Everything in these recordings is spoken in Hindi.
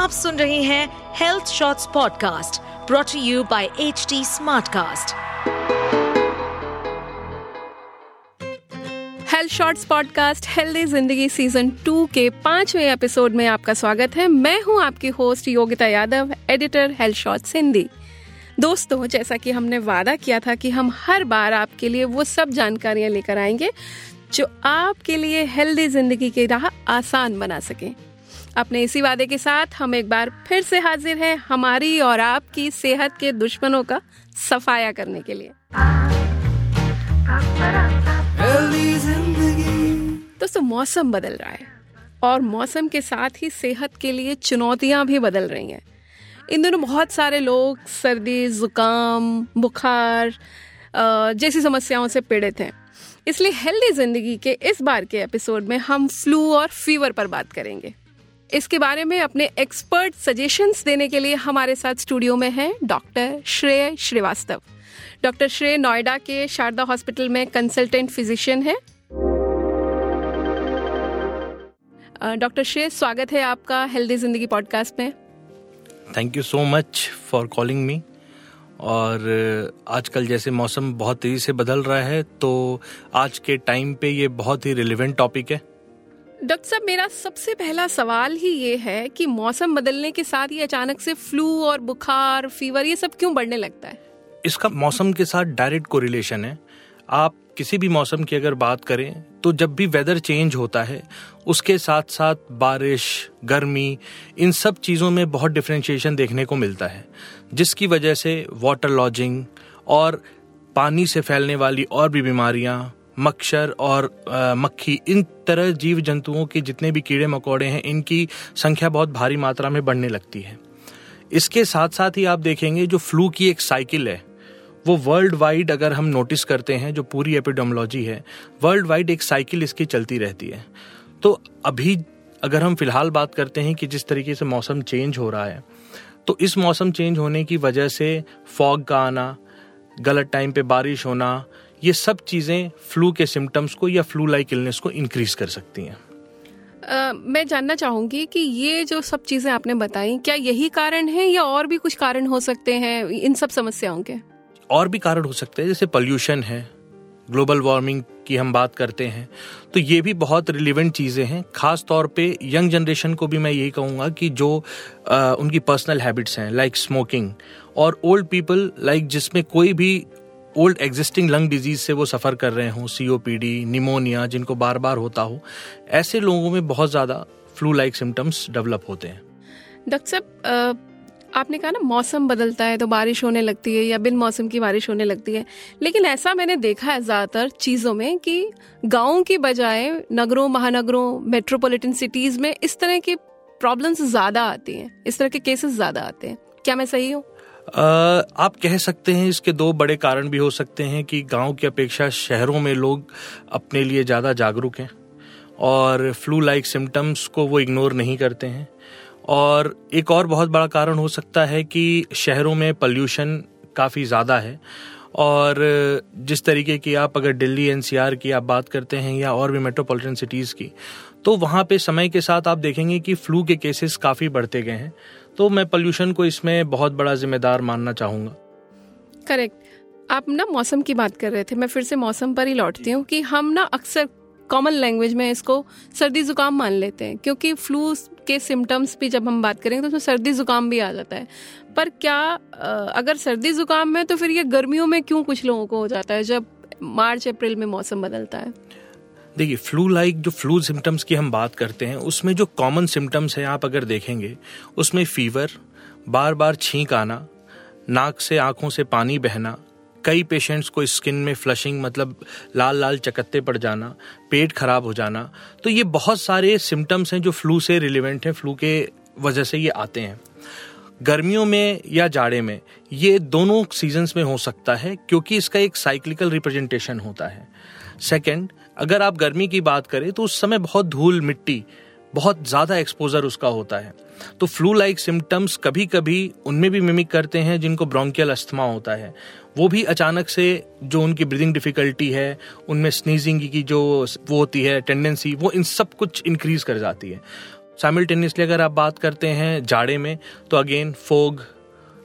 आप सुन रहे हैं Health Shorts podcast brought you by H T Smartcast Health Shorts podcast healthy ज़िंदगी सीज़न टू के पाँचवें एपिसोड में आपका स्वागत है। मैं हूँ आपकी host Yogita Yadav editor Health Shorts Hindi दोस्तों, जैसा कि हमने वादा किया था कि हम हर बार आपके लिए वो सब जानकारियाँ लेकर आएँगे, जो आपके लिए हेल्दी ज़िंदगी की राह आसान बना सके। अपने इसी वादे के साथ हम एक बार फिर से हाजिर हैं हमारी और आपकी सेहत के दुश्मनों का सफाया करने के लिए। दोस्तों मौसम बदल रहा है और मौसम के साथ ही सेहत के लिए चुनौतियाँ भी बदल रही हैं। इन दिनों बहुत सारे लोग सर्दी जुकाम बुखार जैसी समस्याओं से पीड़ित हैं। इसलिए हेल्दी ज़िंदगी के इस बार के एपिसोड में हम फ्लू और फीवर पर बात करेंगे। इसके बारे में अपने एक्सपर्ट सजेशंस देने के लिए हमारे साथ स्टूडियो में हैं डॉक्टर श्रेय श्रीवास्तव। डॉक्टर श्रेय नोएडा के शारदा हॉस्पिटल में कंसल्टेंट फिजिशियन है। डॉक्टर श्रेय, स्वागत है आपका हेल्दी ज़िंदगी पॉडकास्ट में। Thank you so much for calling me और आजकल जैसे मौसम बहुत तेज़ी से बदल रहा है तो आज के टाइम पे ये बहुत ही रिलेवेंट टॉपिक है। डॉक्टर साहब, मेरा सबसे पहला सवाल ही ये है कि मौसम बदलने के साथ ही अचानक से फ्लू और बुखार, फीवर, ये सब क्यों बढ़ने लगता है? इसका मौसम के साथ डायरेक्ट कोरिलेशन है। आप किसी भी मौसम की अगर बात करें तो जब भी वेदर चेंज होता है, उसके साथ साथ बारिश, गर्मी, इन सब चीज़ों में बहुत डिफ्रेंशिएशन देखने को मिलता है, जिसकी वजह से वाटर लॉजिंग और पानी से फैलने वाली और भी बीमारियाँ मच्छर और मक्खी, इन तरह जीव जंतुओं के जितने भी कीड़े मकोड़े हैं, इनकी संख्या बहुत भारी मात्रा में बढ़ने लगती है। इसके साथ साथ ही आप देखेंगे जो फ्लू की एक साइकिल है, वो वर्ल्ड वाइड अगर हम नोटिस करते हैं, जो पूरी एपिडोमोलॉजी है वर्ल्ड वाइड एक साइकिल इसकी चलती रहती है। तो अभी अगर हम फ़िलहाल बात करते हैं कि जिस तरीके से मौसम चेंज हो रहा है तो इस मौसम चेंज होने की वजह से फॉग का आना, गलत टाइम पे बारिश होना ये सब चीज़ें फ्लू के सिम्टम्स को या फ्लू लाइक इलनेस को इंक्रीज कर सकती हैं। Uh, मैं जानना चाहूँगी कि ये जो सब चीज़ें आपने बताई क्या यही कारण है या और भी कुछ कारण हो सकते हैं इन सब समस्याओं के? और भी कारण हो सकते हैं जैसे पॉल्यूशन है ग्लोबल वार्मिंग की हम बात करते हैं तो ये भी बहुत रिलेवेंट चीज़ें हैं। खास तौर पे यंग जनरेशन को भी मैं यही कहूँगा कि जो आ, उनकी पर्सनल हैबिट्स हैं लाइक स्मोकिंग और ओल्ड पीपल लाइक जिसमें कोई भी ओल्ड एग्जिस्टिंग लंग डिज़ीज़ से वो सफ़र कर रहे हों सीओपीडी निमोनिया, जिनको बार बार होता हो, ऐसे लोगों में बहुत ज़्यादा फ्लू लाइक सिम्टम्स डेवलप होते हैं। डॉक्टर साहब आपने कहा ना, मौसम बदलता है तो बारिश होने लगती है या बिन मौसम की बारिश होने लगती है, लेकिन ऐसा मैंने देखा है ज़्यादातर चीज़ों में कि गाँव की बजाय नगरों, महानगरों मेट्रोपॉलिटन सिटीज़ में इस तरह की प्रॉब्लम्स ज़्यादा आती हैं, इस तरह के केसेस ज़्यादा आते हैं। क्या मैं सही हूँ? आप कह सकते हैं इसके दो बड़े कारण भी हो सकते हैं कि गाँव की अपेक्षा शहरों में लोग अपने लिए ज़्यादा जागरूक हैं और फ्लू लाइक सिम्टम्स को वो इग्नोर नहीं करते हैं। और एक और बहुत बड़ा कारण हो सकता है कि शहरों में पल्यूशन काफ़ी ज़्यादा है। और जिस तरीके की आप अगर दिल्ली, एनसीआर की आप बात करते हैं या और भी मेट्रोपॉलिटन सिटीज़ की तो वहाँ पे समय के साथ आप देखेंगे कि फ्लू के केसेस काफ़ी बढ़ते गए हैं। तो मैं पोल्यूशन को इसमें बहुत बड़ा जिम्मेदार मानना चाहूँगा। करेक्ट आप ना मौसम की बात कर रहे थे, मैं फिर से मौसम पर ही लौटती हूँ कि हम ना अक्सर कॉमन लैंग्वेज में इसको सर्दी जुकाम मान लेते हैं, क्योंकि फ्लू के सिम्टम्स भी जब हम बात करेंगे तो उसमें सर्दी जुकाम भी आ जाता है। पर क्या अगर सर्दी जुकाम है तो फिर ये गर्मियों में क्यों कुछ लोगों को हो जाता है, जब मार्च, अप्रैल में मौसम बदलता है? देखिए फ्लू लाइक जो फ्लू सिम्टम्स की हम बात करते हैं, उसमें जो कॉमन सिम्टम्स हैं, आप अगर देखेंगे, उसमें फीवर बार बार छींक आना, नाक से, आँखों से पानी बहना, कई पेशेंट्स को स्किन में फ्लशिंग मतलब लाल लाल चकत्ते पड़ जाना, पेट खराब हो जाना तो ये बहुत सारे सिम्टम्स हैं जो फ्लू से रिलेवेंट हैं फ्लू के वजह से ये आते हैं। गर्मियों में या जाड़े में, ये दोनों सीजन्स में हो सकता है, क्योंकि इसका एक साइक्लिकल रिप्रेजेंटेशन होता है। सेकंड अगर आप गर्मी की बात करें तो उस समय बहुत धूल, मिट्टी, बहुत ज़्यादा एक्सपोजर उसका होता है। तो फ्लू लाइक सिम्टम्स कभी कभी उनमें भी मिमिक करते हैं, जिनको ब्रोंकियल अस्थमा होता है। वो भी अचानक से जो उनकी ब्रीदिंग डिफिकल्टी है, उनमें स्नीजिंग की जो वो होती है टेंडेंसी वो इन सब कुछ इंक्रीज कर जाती है। साइमल्टेनियसली अगर आप बात करते हैं जाड़े में तो अगेन फोग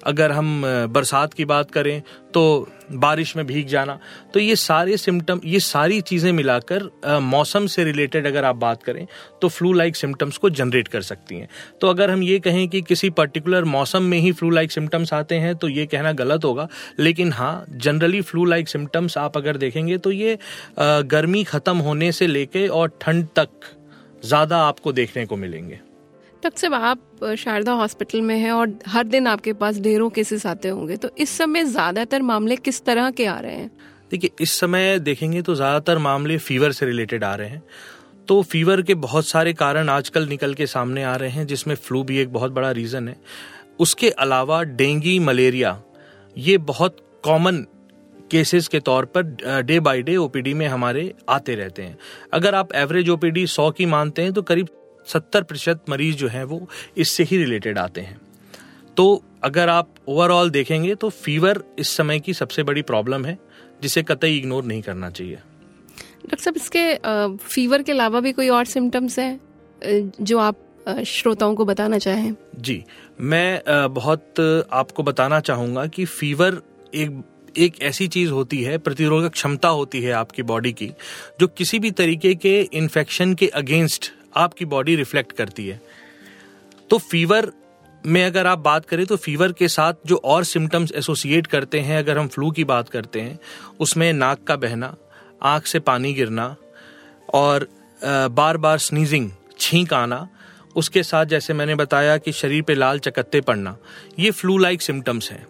अगर हम बरसात की बात करें तो बारिश में भीग जाना। तो ये सारे सिम्टम ये सारी चीज़ें मिलाकर मौसम से रिलेटेड अगर आप बात करें तो फ्लू लाइक सिम्टम्स को जनरेट कर सकती हैं। तो अगर हम ये कहें कि किसी पर्टिकुलर मौसम में ही फ्लू लाइक सिम्टम्स आते हैं तो ये कहना गलत होगा। लेकिन हाँ जनरली फ्लू लाइक सिम्टम्स आप अगर देखेंगे तो ये गर्मी ख़त्म होने से लेके और ठंड तक ज़्यादा आपको देखने को मिलेंगे। डॉक्टर साहब आप शारदा हॉस्पिटल में हैं और हर दिन आपके पास ढेरों केसेस आते होंगे तो इस समय ज़्यादातर मामले किस तरह के आ रहे हैं? देखिए, इस समय देखेंगे तो ज़्यादातर मामले फीवर से रिलेटेड आ रहे हैं। तो फीवर के बहुत सारे कारण आजकल निकल के सामने आ रहे हैं, जिसमें फ्लू भी एक बहुत बड़ा रीज़न है। उसके अलावा डेंगी, मलेरिया, ये बहुत कॉमन केसेस के तौर per day by day OPD में हमारे आते रहते हैं। अगर आप एवरेज ओपीडी सौ की मानते हैं तो करीब सत्तर प्रतिशत मरीज़ जो हैं वो इससे ही रिलेटेड आते हैं। तो अगर आप ओवरऑल देखेंगे तो फीवर इस समय की सबसे बड़ी प्रॉब्लम है जिसे कतई इग्नोर नहीं करना चाहिए। डॉक्टर साहब इसके फीवर के अलावा भी कोई और सिम्टम्स हैं जो आप श्रोताओं को बताना चाहें? जी मैं बहुत आपको बताना चाहूँगा कि फीवर एक एक ऐसी चीज़ होती है प्रतिरोधक क्षमता होती है आपकी बॉडी की जो किसी भी तरीके के इन्फेक्शन के अगेंस्ट आपकी बॉडी रिफ्लेक्ट करती है। तो फीवर में अगर आप बात करें तो फीवर के साथ जो और सिम्टम्स एसोसिएट करते हैं, अगर हम फ्लू की बात करते हैं, उसमें नाक का बहना, आँख से पानी गिरना और बार बार स्नीजिंग छींक आना, उसके साथ जैसे मैंने बताया कि शरीर पे लाल चकत्ते पड़ना, ये फ्लू लाइक सिम्टम्स हैं।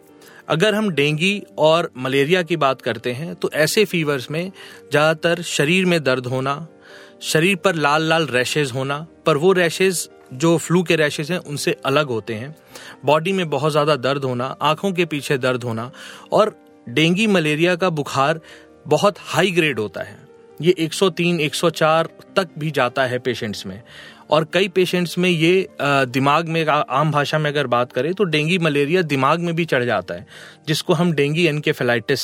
अगर हम डेंगी और मलेरिया की बात करते हैं तो ऐसे फीवर्स में ज़्यादातर शरीर में दर्द होना शरीर पर लाल लाल रैशेज होना पर वो रैशेज जो फ्लू के रैशेज हैं उनसे अलग होते हैं। बॉडी में बहुत ज़्यादा दर्द होना आँखों के पीछे दर्द होना और डेंगी मलेरिया का बुखार बहुत हाई ग्रेड होता है। ये 103, 104 तक भी जाता है पेशेंट्स में। और कई पेशेंट्स में ये दिमाग में आम भाषा में अगर बात करें तो डेंगी मलेरिया दिमाग में भी चढ़ जाता है जिसको हम डेंगी एनकेफेलाइटिस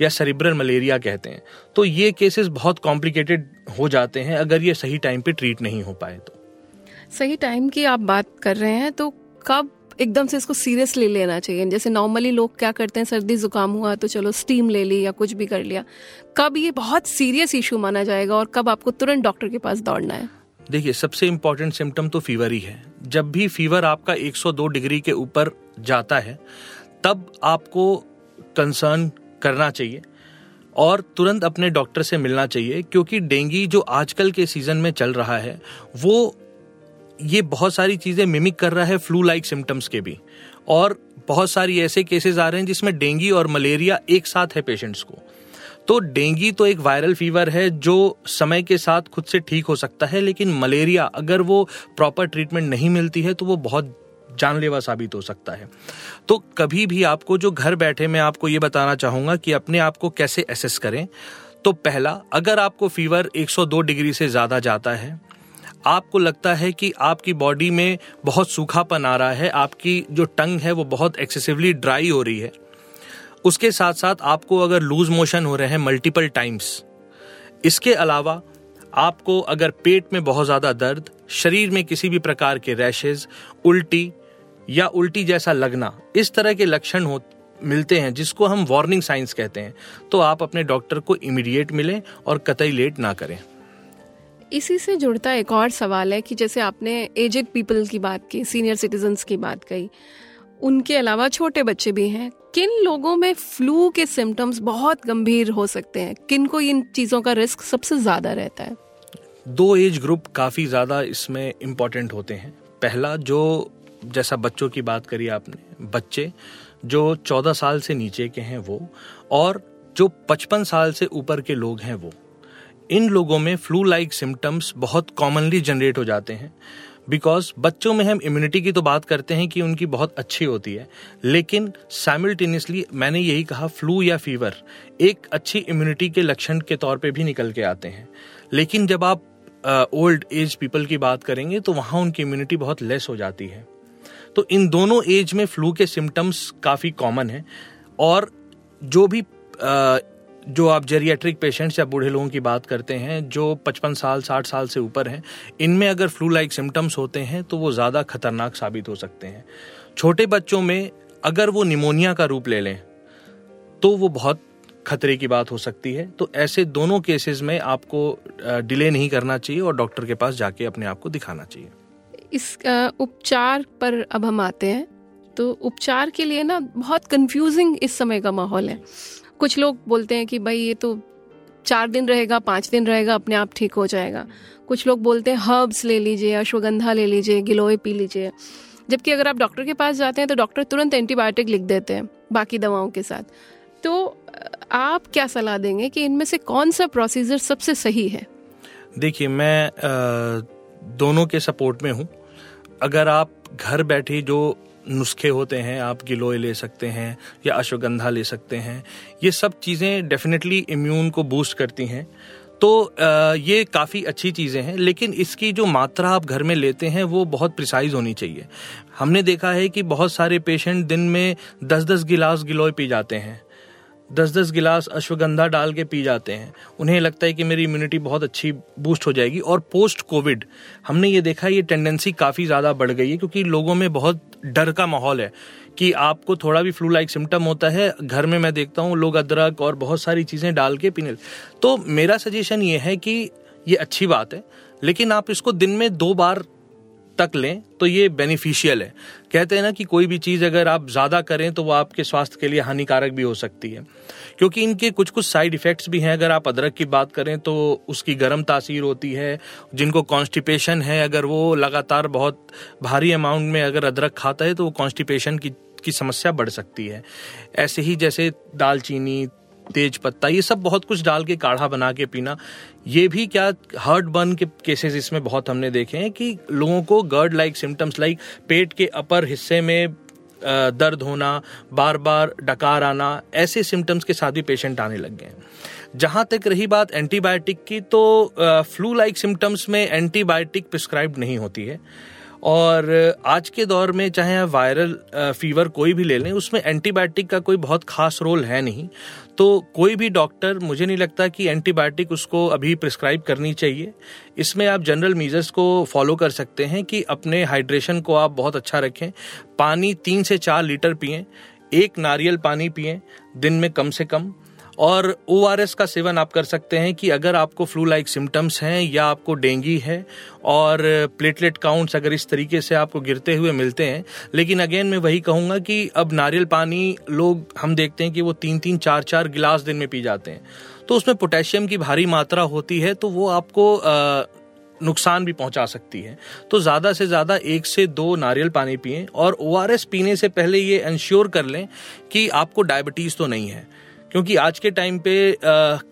या सेरिब्रल मलेरिया कहते हैं तो ये केसेस बहुत कॉम्प्लिकेटेड हो जाते हैं अगर ये सही टाइम पे ट्रीट नहीं हो पाए तो। सही टाइम की आप बात कर रहे हैं तो कब एकदम से इसको सीरियसली लेना चाहिए? जैसे नॉर्मली लोग क्या करते हैं सर्दी जुकाम हुआ तो चलो स्टीम ले ली या कुछ भी कर लिया। कब ये बहुत सीरियस इशू माना जाएगा और कब आपको तुरंत डॉक्टर के पास दौड़ना है? देखिए सबसे इम्पोर्टेंट सिम्टम तो फीवर ही है। जब भी फीवर आपका 102 डिग्री के ऊपर जाता है तब आपको कंसर्न करना चाहिए और तुरंत अपने डॉक्टर से मिलना चाहिए, क्योंकि डेंगी जो आजकल के सीज़न में चल रहा है, वो ये बहुत सारी चीज़ें मिमिक कर रहा है फ्लू लाइक सिम्टम्स के भी। और बहुत सारी ऐसे केसेस आ रहे हैं जिसमें डेंगी और मलेरिया एक साथ है पेशेंट्स को। तो डेंगी तो एक वायरल फीवर है जो समय के साथ खुद से ठीक हो सकता है, लेकिन मलेरिया अगर वो प्रॉपर ट्रीटमेंट नहीं मिलती है तो वो बहुत जानलेवा साबित हो सकता है। तो कभी भी आपको जो घर बैठे मैं आपको ये बताना चाहूँगा कि अपने आप को कैसे एसेस करें। तो पहला, अगर आपको फीवर 102 डिग्री से ज़्यादा जाता है, आपको लगता है कि आपकी बॉडी में बहुत सूखापन आ रहा है, आपकी जो टंग है वो बहुत एक्सेसिवली ड्राई हो रही है। उसके साथ साथ आपको अगर लूज मोशन हो रहे हैं मल्टीपल टाइम्स इसके अलावा आपको अगर पेट में बहुत ज़्यादा दर्द, शरीर में किसी भी प्रकार के रैशेज उल्टी या उल्टी जैसा लगना इस तरह के लक्षण हो मिलते हैं जिसको हम वार्निंग साइंस कहते हैं। तो आप अपने डॉक्टर को इमीडिएट मिलें और कतई लेट ना करें। इसी से जुड़ता एक और सवाल है कि जैसे आपने एजेड पीपल की बात की सीनियर सिटीजन की बात कही उनके अलावा छोटे बच्चे भी हैं। किन लोगों में फ्लू के सिम्टम्स बहुत गंभीर हो सकते हैं? किन को इन चीज़ों का रिस्क सबसे ज़्यादा रहता है? दो एज ग्रुप काफ़ी ज़्यादा इसमें इम्पोर्टेंट होते हैं। पहला जो जैसा बच्चों की बात करी आपने, बच्चे जो चौदह साल से नीचे के हैं वो, और जो पचपन साल से ऊपर के लोग हैं वो, इन लोगों में फ्लू लाइक सिम्टम्स बहुत कॉमनली जनरेट हो जाते हैं। बिकॉज़ बच्चों में हम इम्यूनिटी की तो बात करते हैं कि उनकी बहुत अच्छी होती है, लेकिन साइमल्टेनियसली मैंने यही कहा फ्लू या फीवर एक अच्छी इम्यूनिटी के लक्षण के तौर पे भी निकल के आते हैं। लेकिन जब आप ओल्ड एज पीपल की बात करेंगे तो वहाँ उनकी इम्यूनिटी बहुत लेस हो जाती है। तो इन दोनों एज में फ्लू के सिम्टम्स काफ़ी कॉमन है। और जो भी जो आप जेरियाट्रिक पेशेंट्स या बूढ़े लोगों की बात करते हैं, जो 55 साल 60 साल से ऊपर हैं, इनमें अगर फ्लू लाइक सिम्टम्स होते हैं तो वो ज़्यादा खतरनाक साबित हो सकते हैं। छोटे बच्चों में अगर वो निमोनिया का रूप ले लें तो वो बहुत खतरे की बात हो सकती है। तो ऐसे दोनों केसेस में आपको डिले नहीं करना चाहिए और डॉक्टर के पास जाके अपने आप को दिखाना चाहिए। इस उपचार पर अब हम आते हैं। तो उपचार के लिए ना बहुत कंफ्यूजिंग इस समय का माहौल है। कुछ लोग बोलते हैं कि भाई ये तो चार दिन रहेगा पाँच दिन रहेगा अपने आप ठीक हो जाएगा। कुछ लोग बोलते हैं हर्ब्स ले लीजिए अश्वगंधा ले लीजिए गिलोय पी लीजिए। जबकि अगर आप डॉक्टर के पास जाते हैं तो डॉक्टर तुरंत एंटीबायोटिक लिख देते हैं बाकी दवाओं के साथ। तो आप क्या सलाह देंगे कि इनमें से कौन सा प्रोसीजर सबसे सही है? देखिए मैं आ, दोनों के सपोर्ट में हूँ। अगर आप घर बैठे जो नुस्खे होते हैं, आप गिलोय ले सकते हैं या अश्वगंधा ले सकते हैं, ये सब चीज़ें डेफिनेटली इम्यून को बूस्ट करती हैं। तो ये काफ़ी अच्छी चीज़ें हैं, लेकिन इसकी जो मात्रा आप घर में लेते हैं, वो बहुत प्रिसाइज होनी चाहिए। हमने देखा है कि बहुत सारे पेशेंट दिन में दस दस गिलास गिलोय पी जाते हैं। दस दस गिलास अश्वगंधा डाल के पी जाते हैं। उन्हें लगता है कि मेरी इम्यूनिटी बहुत अच्छी बूस्ट हो जाएगी। और पोस्ट कोविड हमने ये देखा ये टेंडेंसी काफ़ी ज़्यादा बढ़ गई है, क्योंकि लोगों में बहुत डर का माहौल है कि आपको थोड़ा भी फ्लू लाइक सिम्टम होता है। घर में मैं देखता हूँ, लोग अदरक और बहुत सारी चीज़ें डाल के पीने तो मेरा सजेशन ये है कि ये अच्छी बात है, लेकिन आप इसको दिन में दो बार तक लें तो ये बेनिफिशियल है। कहते हैं ना कि कोई भी चीज़ अगर आप ज़्यादा करें तो वो आपके स्वास्थ्य के लिए हानिकारक भी हो सकती है। क्योंकि इनके कुछ कुछ साइड इफ़ेक्ट्स भी हैं, अगर आप अदरक की बात करें तो उसकी गर्म तासीर होती है, जिनको कॉन्स्टिपेशन है, अगर वो लगातार बहुत भारी अमाउंट में अगर अदरक खाता है तो वो कॉन्स्टिपेशन की की समस्या बढ़ सकती है। ऐसे ही जैसे दालचीनी तेज पत्ता, ये सब बहुत कुछ डाल के, काढ़ा बना के पीना। ये भी क्या हार्ट बर्न के केसेस इसमें बहुत हमने देखे हैं कि लोगों को गर्ड लाइक सिम्टम्स लाइक पेट के अपर हिस्से में दर्द होना बार बार डकार आना, ऐसे सिम्टम्स के साथ भी पेशेंट आने लग गए हैं। जहाँ तक रही बात एंटीबायोटिक की तो फ्लू लाइक सिम्टम्स में एंटीबायोटिक प्रिस्क्राइब नहीं होती है। और आज के दौर में चाहे वायरल फीवर कोई भी ले लें, उसमें एंटीबायोटिक का कोई बहुत खास रोल है नहीं। तो कोई भी डॉक्टर, मुझे नहीं लगता कि एंटीबायोटिक उसको अभी प्रिस्क्राइब करनी चाहिए। इसमें आप जनरल मीजर्स को फॉलो कर सकते हैं कि अपने हाइड्रेशन को आप बहुत अच्छा रखें। पानी तीन से चार लीटर पिए, एक नारियल पानी पिए, दिन में कम से कम। और ओआरएस का सेवन आप कर सकते हैं कि अगर आपको फ्लू लाइक सिम्टम्स हैं या आपको डेंगी है और प्लेटलेट काउंट्स अगर इस तरीके से आपको गिरते हुए मिलते हैं लेकिन अगेन मैं वही कहूँगा कि अब नारियल पानी लोग हम देखते हैं कि वो तीन तीन चार चार गिलास दिन में पी जाते हैं। तो उसमें पोटेशियम की भारी मात्रा होती है तो वो आपको आ, नुकसान भी पहुँचा सकती है। तो ज़्यादा से ज़्यादा एक से दो नारियल पानी पिए और ओआरएस पीने से पहले ये इंश्योर कर लें कि आपको डायबिटीज़ तो नहीं है। क्योंकि आज के टाइम पे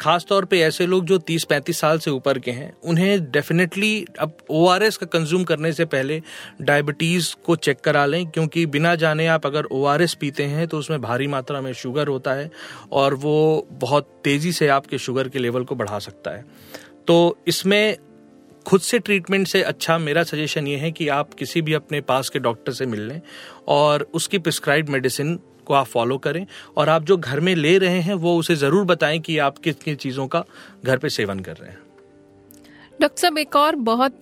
खास तौर पे ऐसे लोग जो 30-35 साल से ऊपर के हैं, उन्हें डेफिनेटली अब ओआरएस का कंज्यूम करने से पहले डायबिटीज़ को चेक करा लें, क्योंकि बिना जाने आप अगर ओआरएस पीते हैं तो उसमें भारी मात्रा में शुगर होता है और वो बहुत तेज़ी से आपके शुगर के लेवल को बढ़ा सकता है। तो इसमें खुद से ट्रीटमेंट से अच्छा मेरा सजेशन ये है कि आप किसी भी अपने पास के डॉक्टर से मिल लें और उसकी प्रिस्क्राइब मेडिसिन को आप फॉलो करें और आप जो घर में ले रहे हैं वो उसे ज़रूर बताएँ कि आप किस किन चीज़ों का घर पे सेवन कर रहे हैं। डॉक्टर साहब एक और बहुत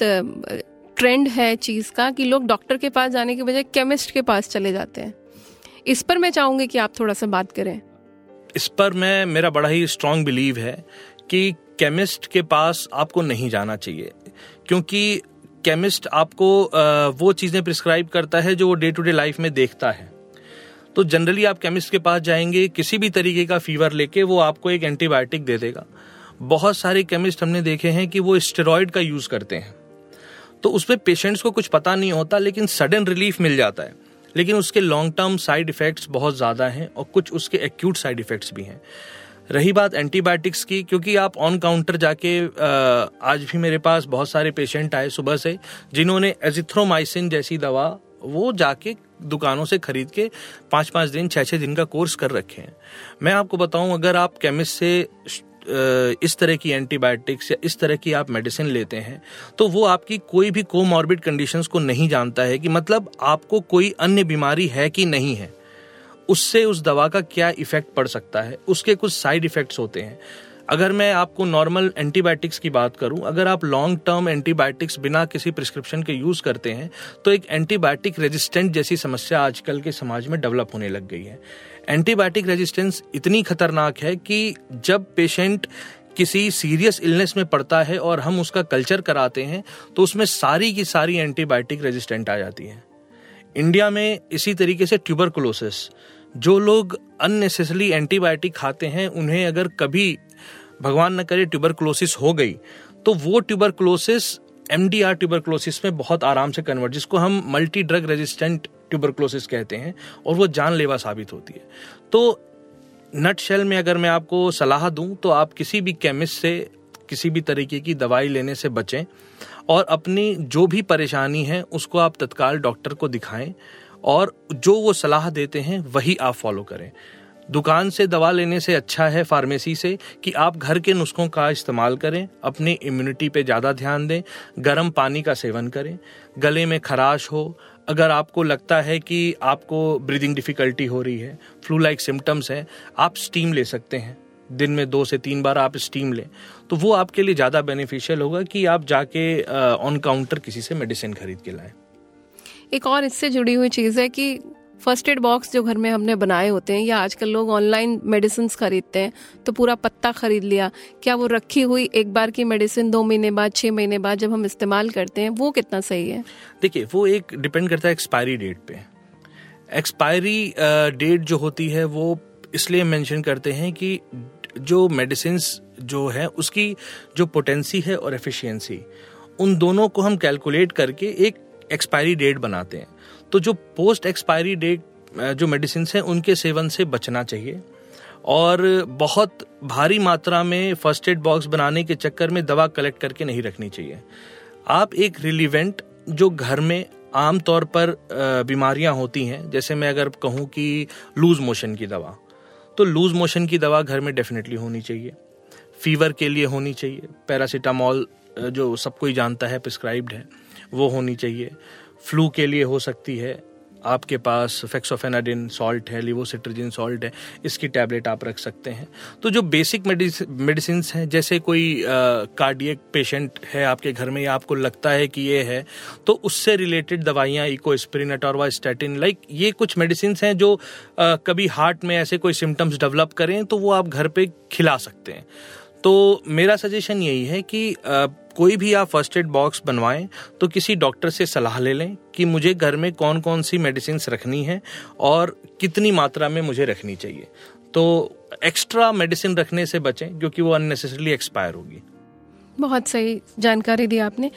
ट्रेंड है चीज़ का कि लोग डॉक्टर के पास जाने के बजाय केमिस्ट के पास चले जाते हैं। इस पर मैं चाहूँगी कि आप थोड़ा सा बात करें। इस पर मैं मेरा बड़ा ही स्ट्रांग बिलीव है कि केमिस्ट के पास आपको नहीं जाना चाहिए क्योंकि केमिस्ट आपको वो चीज़ें प्रिस्क्राइब करता है जो वो डे टू डे लाइफ में देखता है। तो जनरली आप केमिस्ट के पास जाएँगे, किसी भी तरीके का फीवर लेके वो आपको एक एंटीबायोटिक दे देगा। बहुत सारे केमिस्ट हमने देखे हैं कि वो स्टेरॉयड का यूज़ करते हैं। तो उसमें पेशेंट्स को कुछ पता नहीं होता, लेकिन सडन रिलीफ मिल जाता है। लेकिन उसके लॉन्ग टर्म साइड इफेक्ट्स बहुत ज़्यादा हैं और कुछ उसके एक्यूट साइड इफेक्ट्स भी हैं। रही बात एंटीबायोटिक्स की, क्योंकि आप ऑन काउंटर जाके आज भी मेरे पास बहुत सारे पेशेंट आए सुबह से, जिन्होंने एजिथ्रोमाइसिन जैसी दवा, वो जाके दुकानों से खरीद के पाँच पाँच दिन छः छः दिन का कोर्स कर रखे हैं। मैं आपको बताऊँ, अगर आप केमिस्ट से इस तरह की एंटीबायोटिक्स या इस तरह की आप मेडिसिन लेते हैं तो वो आपकी कोई भी कोमॉर्बिड कंडीशंस को नहीं जानता है कि मतलब आपको कोई अन्य बीमारी है कि नहीं है। उससे उस दवा का क्या इफ़ेक्ट पड़ सकता है? उसके कुछ साइड इफेक्ट्स होते हैं। अगर मैं आपको नॉर्मल एंटीबायोटिक्स की बात करूँ, अगर आप लॉन्ग टर्म एंटीबायोटिक्स बिना किसी प्रिस्क्रिप्शन के यूज़ करते हैं तो एक एंटीबायोटिक रेजिस्टेंट जैसी समस्या आजकल के समाज में डेवलप होने लग गई है। एंटीबायोटिक रेजिस्टेंस इतनी खतरनाक है कि जब पेशेंट किसी सीरियस इलनेस में पड़ता है और हम उसका कल्चर कराते हैं तो उसमें सारी की सारी एंटीबायोटिक रेजिस्टेंट आ जाती है। इंडिया में इसी तरीके से ट्यूबरकुलोसिस जो लोग अननेसेसरी एंटीबायोटिक खाते हैं, उन्हें अगर कभी भगवान न करे ट्यूबरकुलोसिस हो गई। तो वो ट्यूबरकुलोसिस एमडीआर ट्यूबरकुलोसिस में बहुत आराम से कन्वर्ट जिसको हम मल्टी ड्रग रेजिस्टेंट ट्यूबरकुलोसिस कहते हैं, और वो जानलेवा साबित होती है। तो नट शेल में अगर मैं आपको सलाह दूँ तो आप किसी भी केमिस्ट से, किसी भी तरीके की दवाई लेने से बचें, और अपनी जो भी परेशानी है, उसको आप तत्काल डॉक्टर को दिखाएँ, और जो वो सलाह देते हैं, वही आप फॉलो करें। दुकान से दवा लेने से अच्छा है फार्मेसी से कि आप घर के नुस्खों का इस्तेमाल करें, अपनी इम्यूनिटी पे ज़्यादा ध्यान दें, गर्म पानी का सेवन करें, गले में खराश हो। अगर आपको लगता है कि आपको ब्रीदिंग डिफिकल्टी हो रही है फ्लू लाइक सिम्टम्स हैं, आप स्टीम ले सकते हैं। दिन में दो से तीन बार आप स्टीम लें। तो वो आपके लिए ज़्यादा बेनिफिशियल होगा कि आप जाके ऑन काउंटर किसी से मेडिसिन खरीद के लाएँ। एक और इससे जुड़ी हुई चीज़ है कि फ़र्स्ट एड बॉक्स जो घर में हमने बनाए होते हैं, या आजकल लोग ऑनलाइन मेडिसिन खरीदते हैं तो पूरा पत्ता खरीद लिया। क्या वो रखी हुई एक बार की मेडिसिन दो महीने बाद, छह महीने बाद जब हम इस्तेमाल करते हैं, वो कितना सही है? देखिए, वो एक डिपेंड करता है एक्सपायरी डेट पे। एक्सपायरी डेट जो होती है, वो इसलिए मेंशन करते हैं कि जो मेडिसिन जो है, उसकी जो पोटेंसी है और एफिशिएंसी उन दोनों को हम कैलकुलेट करके एक एक्सपायरी डेट बनाते हैं। तो जो पोस्ट एक्सपायरी डेट जो मेडिसिन हैं, उनके सेवन से बचना चाहिए। और बहुत भारी मात्रा में फ़र्स्ट एड बॉक्स बनाने के चक्कर में दवा कलेक्ट करके नहीं रखनी चाहिए। आप एक रिलीवेंट जो घर में आम तौर पर बीमारियाँ होती हैं, जैसे मैं अगर कहूँ कि लूज मोशन की दवा तो लूज मोशन की दवा घर में डेफिनेटली होनी चाहिए। फीवर के लिए होनी चाहिए। पैरासीटामॉल जो सब कोई जानता है प्रिस्क्राइब्ड है, वो होनी चाहिए। फ्लू के लिए हो सकती है। आपके पास फेक्सोफेनाडिन सॉल्ट है लिवोसिट्रजिन सॉल्ट है इसकी टैबलेट आप रख सकते हैं। तो जो बेसिक मेडिसिन हैं जैसे कोई कार्डियक पेशेंट है आपके घर में या आपको लगता है कि ये है तो उससे रिलेटेड दवाइयाँ इको इकोस्प्रिन अटोरवास्टैटिन लाइक ये कुछ मेडिसिन हैं जो आ, कभी हार्ट में ऐसे कोई सिम्टम्स डेवलप करें तो वो आप घर पर खिला सकते हैं। तो मेरा सजेशन यही है कि आ, कोई भी आप फ़र्स्ट एड बॉक्स बनवाएँ तो किसी डॉक्टर से सलाह ले लें कि मुझे घर में कौन कौन सी मेडिसिन रखनी है और कितनी मात्रा में मुझे रखनी चाहिए। तो एक्स्ट्रा मेडिसिन रखने से बचें क्योंकि वो अननेसेसरली एक्सपायर होगी। बहुत सही जानकारी दी आपने।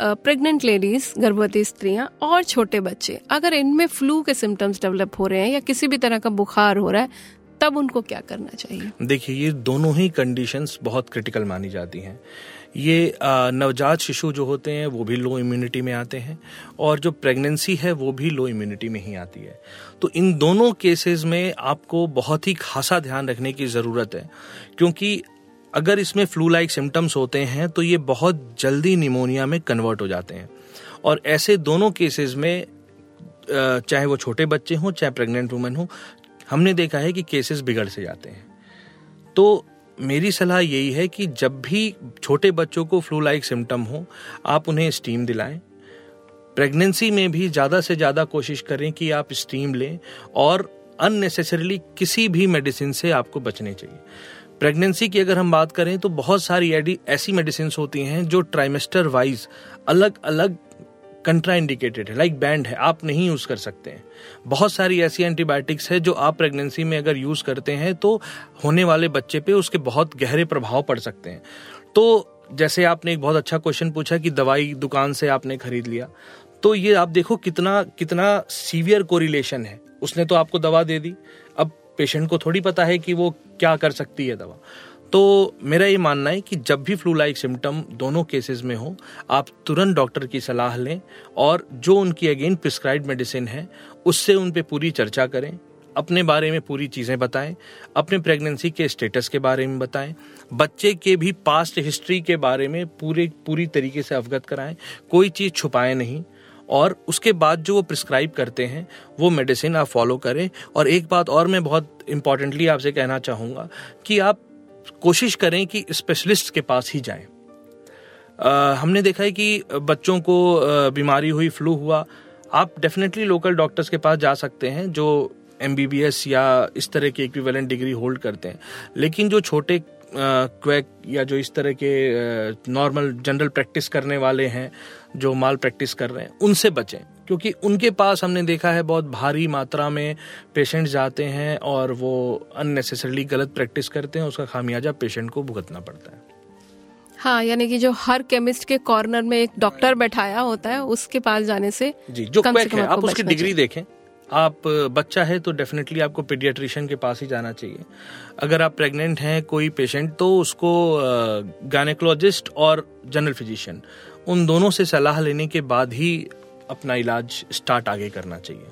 प्रेग्नेंट लेडीज़ गर्भवती स्त्रियाँ और छोटे बच्चे, अगर इनमें फ्लू के सिम्टम्स डेवलप हो रहे हैं या किसी भी तरह का बुखार हो रहा है तब उनको क्या करना चाहिए? देखिए, ये दोनों ही कंडीशंस बहुत क्रिटिकल मानी जाती हैं। ये नवजात शिशु जो होते हैं, वो भी लो इम्यूनिटी में आते हैं और जो प्रेगनेंसी है, वो भी लो इम्यूनिटी में ही आती है। तो इन दोनों केसेस में आपको बहुत ही खासा ध्यान रखने की ज़रूरत है, क्योंकि अगर इसमें फ्लू लाइक सिम्टम्स होते हैं तो ये बहुत जल्दी निमोनिया में कन्वर्ट हो जाते हैं। और ऐसे दोनों केसेस में चाहे वो छोटे बच्चे हों, चाहे प्रेग्नेंट वुमेन हो हमने देखा है कि केसेस बिगड़ से जाते हैं। तो मेरी सलाह यही है कि जब भी छोटे बच्चों को फ्लू लाइक सिम्टम हो, आप उन्हें स्टीम दिलाएँ। प्रेगनेंसी में भी ज़्यादा से ज़्यादा कोशिश करें कि आप स्टीम लें और अननेसेसरली किसी भी मेडिसिन से आपको बचने चाहिए। प्रेगनेंसी की अगर हम बात करें तो बहुत सारी ऐसी मेडिसिन होती हैं जो ट्राइमेस्टर वाइज अलग अलग कंट्रा इंडिकेटेड है लाइक बैंड है, आप नहीं यूज़ कर सकते हैं। बहुत सारी ऐसी एंटीबायोटिक्स है जो आप प्रेगनेंसी में अगर यूज़ करते हैं तो होने वाले बच्चे पे उसके बहुत गहरे प्रभाव पड़ सकते हैं। तो जैसे आपने एक बहुत अच्छा क्वेश्चन पूछा कि दवाई दुकान से आपने खरीद लिया तो ये आप देखो कितना कितना सीवियर कोरिलेशन है। उसने तो आपको दवा दे दी। अब पेशेंट को थोड़ी पता है कि वो क्या कर सकती है दवा। तो मेरा ये मानना है कि जब भी फ्लू लाइक सिम्टम दोनों केसेस में हो, आप तुरंत डॉक्टर की सलाह लें और जो उनकी अगेन प्रिस्क्राइब मेडिसिन है, उससे उन पर पूरी चर्चा करें, अपने बारे में पूरी चीज़ें बताएँ, अपने प्रेगनेंसी के स्टेटस के बारे में बताएँ, बच्चे के भी पास्ट हिस्ट्री के बारे में पूरे, पूरी तरीके से अवगत कराएँ, कोई चीज़ छुपाएँ नहीं और उसके बाद जो वो प्रिस्क्राइब करते हैं, वो मेडिसिन आप फॉलो करें। और एक बात और मैं बहुत इंपॉर्टेंटली आपसे कहना चाहूँगा कि आप कोशिश करें कि स्पेशलिस्ट के पास ही जाएँ। हमने देखा है कि बच्चों को बीमारी हुई फ्लू हुआ, आप डेफिनेटली लोकल डॉक्टर्स के पास जा सकते हैं जो एमबीबीएस या इस तरह की इक्विवेलेंट डिग्री होल्ड करते हैं। लेकिन जो छोटे क्वैक या जो इस तरह के नॉर्मल जनरल प्रैक्टिस करने वाले हैं, जो माल प्रैक्टिस कर रहे हैं, उनसे बचें। क्योंकि उनके पास हमने देखा है बहुत भारी मात्रा में पेशेंट जाते हैं और वो अननेसेसरली गलत प्रैक्टिस करते हैं उसका खामियाजा पेशेंट को भुगतना पड़ता है। हाँ यानी कि जो हर केमिस्ट के कॉर्नर में एक डॉक्टर बैठाया होता है उसके पास जाने से जी जो कम क्वैक है आप उसकी डिग्री देखें। आप बच्चा है तो डेफिनेटली आपको पीडियाट्रिशियन के पास ही जाना चाहिए। अगर आप प्रेग्नेंट हैं कोई पेशेंट तो उसको गायनेकोलॉजिस्ट और जनरल फिजिशियन उन दोनों से सलाह लेने के बाद ही अपना इलाज स्टार्ट आगे करना चाहिए।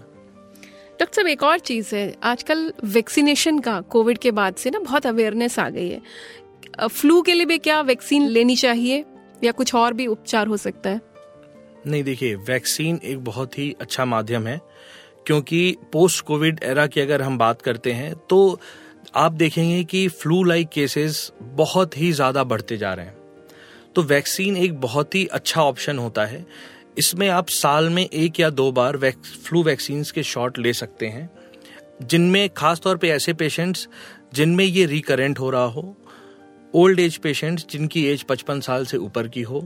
डॉक्टर साहब एक और चीज़ है आजकल वैक्सीनेशन का कोविड के बाद से ना बहुत अवेयरनेस आ गई है। फ्लू के लिए भी क्या वैक्सीन लेनी चाहिए या कुछ और भी उपचार हो सकता है? नहीं देखिए वैक्सीन एक बहुत ही अच्छा माध्यम है क्योंकि पोस्ट कोविड एरा की अगर हम बात करते हैं तो आप देखेंगे कि फ्लू लाइक केसेस बहुत ही ज़्यादा बढ़ते जा रहे हैं। तो वैक्सीन एक बहुत ही अच्छा ऑप्शन होता है इसमें आप साल में एक या दो बार फ्लू वैक्सीन के शॉट ले सकते हैं, जिनमें खास तौर पे ऐसे पेशेंट्स जिनमें ये रिकरेंट हो रहा हो ओल्ड एज पेशेंट्स जिनकी एज 55 साल से ऊपर की हो,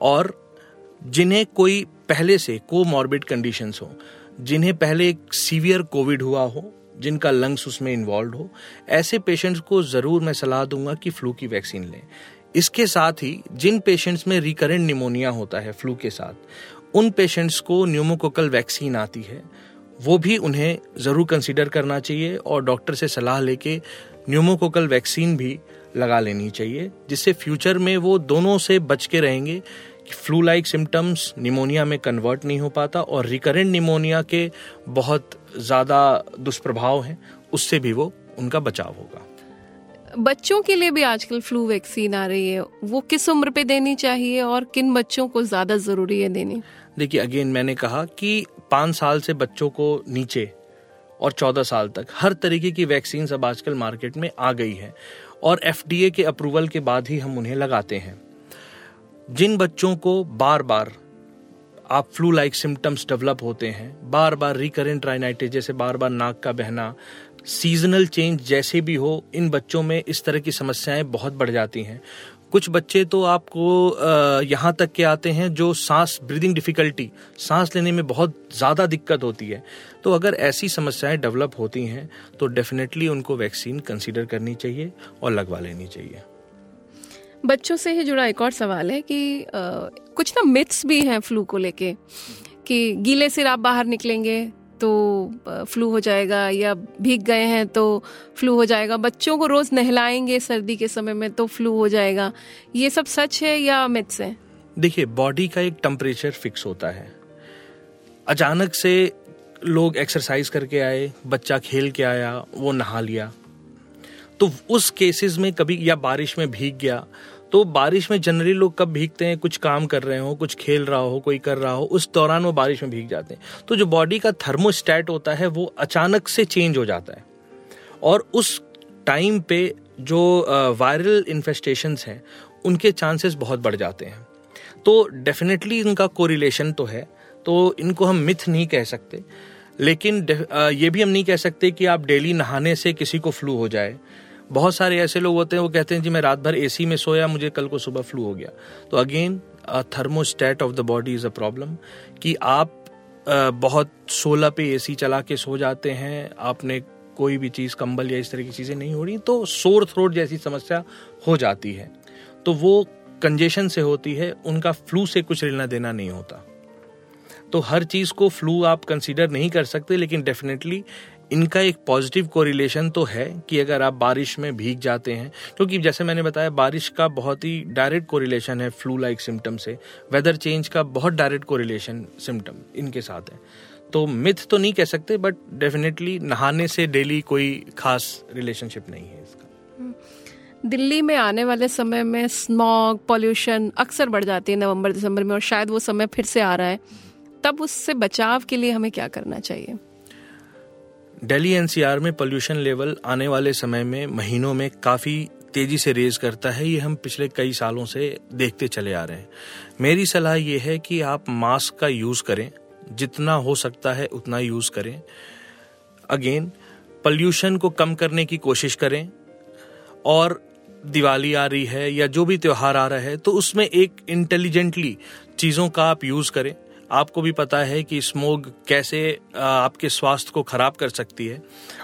और जिन्हें कोई पहले से को मॉर्बिड कंडीशंस हो, जिन्हें पहले एक सीवियर कोविड हुआ हो, जिनका लंग्स उसमें इन्वॉल्व हो, ऐसे पेशेंट्स को ज़रूर मैं सलाह दूँगा कि फ्लू की वैक्सीन लें। इसके साथ ही जिन पेशेंट्स में रिकरेंट निमोनिया होता है फ्लू के साथ, उन पेशेंट्स को न्यूमोकोकल वैक्सीन आती है, वो भी उन्हें ज़रूर कंसिडर करना चाहिए और डॉक्टर से सलाह लेके न्यूमोकोकल वैक्सीन भी लगा लेनी चाहिए, जिससे फ्यूचर में वो दोनों से बच के रहेंगे फ्लू लाइक सिम्टम्स निमोनिया में कन्वर्ट नहीं हो पाता और रिकरेंट निमोनिया के बहुत ज़्यादा दुष्प्रभाव हैं, उससे भी वो उनका बचाव होगा। बच्चों के लिए भी आजकल फ्लू वैक्सीन आ रही है। वो किस उम्र पे देनी चाहिए और किन बच्चों को ज़्यादा ज़रूरी है देनी? देखिए, अगेन मैंने कहा कि पाँच साल से बच्चों को नीचे और चौदह साल तक, हर तरीके की वैक्सीन अब आजकल मार्केट में आ गई है और एफडीए के अप्रूवल के बाद ही हम उन्हें लगाते हैं। जिन बच्चों को बार बार आप फ्लू लाइक सिम्टम्स डेवलप होते हैं बार बार रिकरेंट राइनाइटिस, जैसे बार बार नाक का बहना सीजनल चेंज जैसे भी हो इन बच्चों में इस तरह की समस्याएँ बहुत बढ़ जाती हैं। कुछ बच्चे तो आपको यहाँ तक के आते हैं जो सांस ब्रीदिंग डिफिकल्टी सांस लेने में बहुत ज़्यादा दिक्कत होती है। तो अगर ऐसी समस्याएँ डेवलप होती हैं तो डेफिनेटली उनको वैक्सीन कंसीडर करनी चाहिए और लगवा लेनी चाहिए। बच्चों से ही जुड़ा एक और सवाल है कि आ, कुछ ना मिथ्स भी हैं फ्लू को लेके कि गीले सिर आप बाहर निकलेंगे तो फ्लू हो जाएगा या भीग गए हैं तो फ्लू हो जाएगा। बच्चों को रोज नहलाएँगे सर्दी के समय में तो फ्लू हो जाएगा। ये सब सच है या मिथ्स है? देखिए, बॉडी का एक टेम्परेचर फिक्स होता है। अचानक से लोग एक्सरसाइज करके आए, बच्चा खेल के आया, वो नहा लिया। तो उस केसेस में कभी, या बारिश में भीग गया तो बारिश में जनरली लोग कब भीगते हैं, कुछ काम कर रहे हो, कुछ खेल रहा हो, कोई कर रहा हो, उस दौरान वो बारिश में भीग जाते हैं। तो जो बॉडी का थर्मोस्टैट होता है, वो अचानक से चेंज हो जाता है। और उस टाइम पे जो वायरल इन्फेस्टेशन हैं, उनके चांसेस बहुत बढ़ जाते हैं। तो डेफिनेटली इनका कोरिलेशन तो है तो इनको हम मिथ नहीं कह सकते। लेकिन ये भी हम नहीं कह सकते कि आप डेली नहाने से किसी को फ्लू हो जाए बहुत सारे ऐसे लोग होते हैं, वो कहते हैं, जी, मैं रात भर एसी में सोया, मुझे कल को सुबह फ्लू हो गया. तो again thermostat of the body is a problem कि आप बहुत सोलह पे एसी चला के सो जाते हैं, आपने कोई भी चीज़, कंबल या इस तरह की चीज़ें नहीं हो रही तो सोर थ्रोट जैसी समस्या हो जाती है। तो वो कंजेशन से होती है, उनका फ्लू से कुछ लेना देना नहीं होता। तो हर चीज़ को फ्लू आप कंसीडर नहीं कर सकते, लेकिन डेफिनेटली इनका एक पॉजिटिव कोरिलेशन तो है कि अगर आप बारिश में भीग जाते हैं, क्योंकि जैसे मैंने बताया, बारिश का बहुत ही डायरेक्ट कोरिलेशन है फ्लू लाइक सिम्टम से। वेदर चेंज का बहुत डायरेक्ट कोरिलेशन सिम्टम इनके साथ है। तो मिथ तो नहीं कह सकते बट डेफिनेटली नहाने से डेली कोई खास रिलेशनशिप नहीं है इसका। दिल्ली में आने वाले समय में स्मॉग पॉल्यूशन अक्सर बढ़ जाती है नवंबर, दिसंबर में, और शायद वो समय फिर से आ रहा है। तब उससे बचाव के लिए हमें क्या करना चाहिए? दिल्ली एनसीआर में पोल्यूशन लेवल आने वाले समय में महीनों में काफ़ी तेज़ी से रेज करता है, ये हम पिछले कई सालों से देखते चले आ रहे हैं। मेरी सलाह ये है कि आप मास्क का यूज़ करें, जितना हो सकता है उतना यूज़ करें। अगेन पॉल्यूशन को कम करने की कोशिश करें, और दिवाली आ रही है या जो भी त्यौहार आ रहा है तो उसमें एक इंटेलिजेंटली चीज़ों का आप यूज़ करें। आपको भी पता है कि स्मोक कैसे आपके स्वास्थ्य को खराब कर सकती है।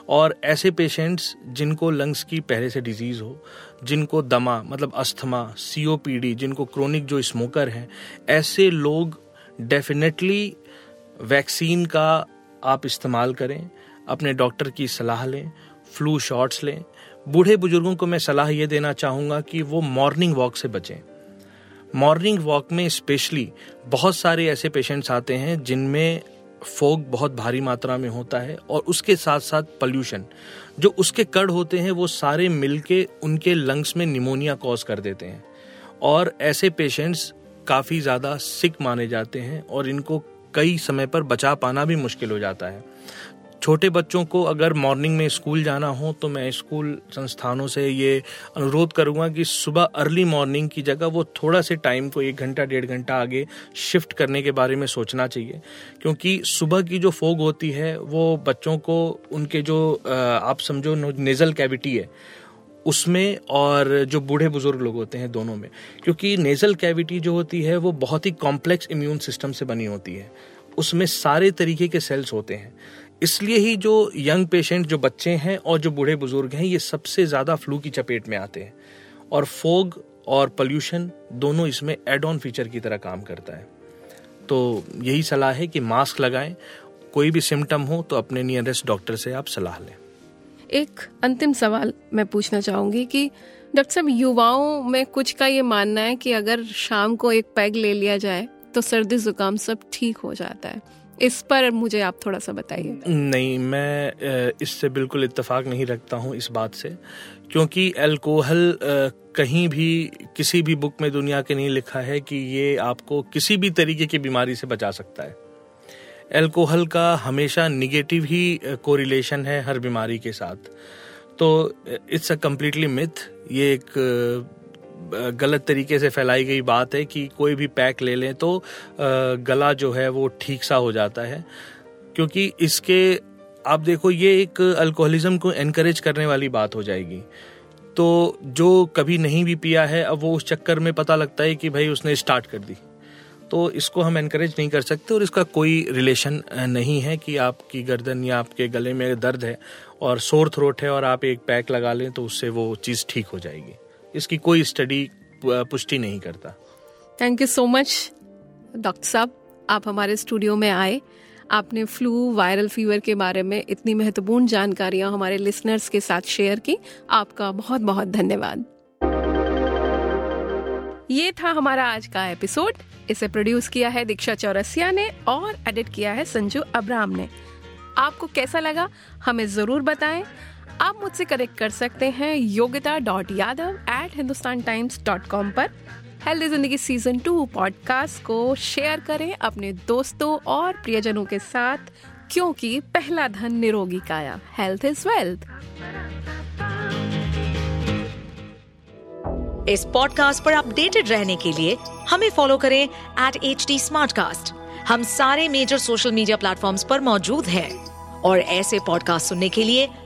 और ऐसे पेशेंट्स जिनको लंग्स की पहले से डिज़ीज़ हो, जिनको दमा मतलब अस्थमा सीओपीडी जिनको क्रोनिक जो स्मोकर हैं, ऐसे लोग डेफिनेटली वैक्सीन का आप इस्तेमाल करें, अपने डॉक्टर की सलाह लें, फ्लू शॉट्स लें। बूढ़े बुज़ुर्गों को मैं सलाह ये देना चाहूँगा कि वो मॉर्निंग वॉक से बचें। मॉर्निंग वॉक में स्पेशली बहुत सारे ऐसे पेशेंट्स आते हैं जिनमें फोग बहुत भारी मात्रा में होता है और उसके साथ साथ पॉल्यूशन। जो उसके कड़ होते हैं, वो सारे मिलके उनके लंग्स में निमोनिया कॉज कर देते हैं। और ऐसे पेशेंट्स काफ़ी ज़्यादा सिक माने जाते हैं और इनको कई समय पर बचा पाना भी मुश्किल हो जाता है। छोटे बच्चों को अगर मॉर्निंग में स्कूल जाना हो तो मैं स्कूल संस्थानों से ये अनुरोध करूँगा कि सुबह अर्ली मॉर्निंग की जगह वो थोड़ा से टाइम को एक घंटा, डेढ़ घंटा आगे शिफ्ट करने के बारे में सोचना चाहिए। क्योंकि सुबह की जो फोग होती है, वो बच्चों को उनके जो आप समझो नेजल कैविटी है, उसमें और जो बूढ़े बुज़ुर्ग लोग होते हैं दोनों में, क्योंकि नेजल कैविटी जो होती है, वो बहुत ही कॉम्प्लेक्स इम्यून सिस्टम से बनी होती है। उसमें सारे तरीके के सेल्स होते हैं। इसलिए ही जो यंग पेशेंट, जो बच्चे हैं और जो बूढ़े बुज़ुर्ग हैं, ये सबसे ज़्यादा फ्लू की चपेट में आते हैं। और फोग और पोल्यूशन दोनों इसमें एड ऑन फीचर की तरह काम करता है। तो यही सलाह है कि मास्क लगाएँ। कोई भी सिम्टम हो तो अपने नियरेस्ट डॉक्टर से आप सलाह लें। एक अंतिम सवाल मैं पूछना चाहूँगी कि डॉक्टर साहब, युवाओं में कुछ का ये मानना है कि अगर शाम को एक पैग ले लिया जाए तो सर्दी, जुकाम सब ठीक हो जाता है। इस पर मुझे आप थोड़ा सा बताइए। नहीं, मैं इससे बिल्कुल इत्तेफाक नहीं रखता हूँ इस बात से, क्योंकि अल्कोहल कहीं भी, किसी भी बुक में दुनिया के नहीं लिखा है कि ये आपको किसी भी तरीके की बीमारी से बचा सकता है। अल्कोहल का हमेशा निगेटिव ही कोरिलेशन है हर बीमारी के साथ। तो इट्स अ कम्प्लीटली मिथ ये एक गलत तरीके से फैलाई गई बात है कि कोई भी पैक ले लें तो गला जो है वो ठीक सा हो जाता है। क्योंकि इसके, आप देखो, ये एक अल्कोहलिज्म को एनकरेज करने वाली बात हो जाएगी। तो जो कभी नहीं भी पिया है, अब वो उस चक्कर में पता लगता है कि भाई उसने स्टार्ट कर दी। तो इसको हम एनकरेज नहीं कर सकते और इसका कोई रिलेशन नहीं है कि आपकी गर्दन या आपके गले में दर्द है और सोर थ्रोट है और आप एक पैक लगा लें तो उससे वो चीज़ ठीक हो जाएगी। इसकी कोई स्टडी पुष्टि नहीं करता। Thank you so much doctor साहब। आप हमारे स्टूडियो में आए। आपने फ्लू वायरल फीवर के बारे में इतनी महत्वपूर्ण जानकारियाँ हमारे लिसनर्स के साथ शेयर की। आपका बहुत बहुत धन्यवाद। ये था हमारा आज का एपिसोड इसे प्रोड्यूस किया है दीक्षा चौरसिया ने और एडिट किया है संजू अब्राम ने। आपको कैसा लगा, हमें ज़रूर बताएँ। आप मुझसे कनेक्ट कर सकते हैं Yogita dot Yadav at Hindustan Times dot com पर। हेल्दी ज़िंदगी सीज़न टू पॉडकास्ट को शेयर करें अपने दोस्तों और प्रियजनों के साथ, क्योंकि पहला धन निरोगी काया। हेल्थ इज़ वेल्थ इस पॉडकास्ट पर अपडेटेड रहने के लिए हमें फॉलो करें एट एच डी हम सारे मेजर सोशल मीडिया प्लेटफॉर्म पर मौजूद हैं। और ऐसे पॉडकास्ट सुनने के लिए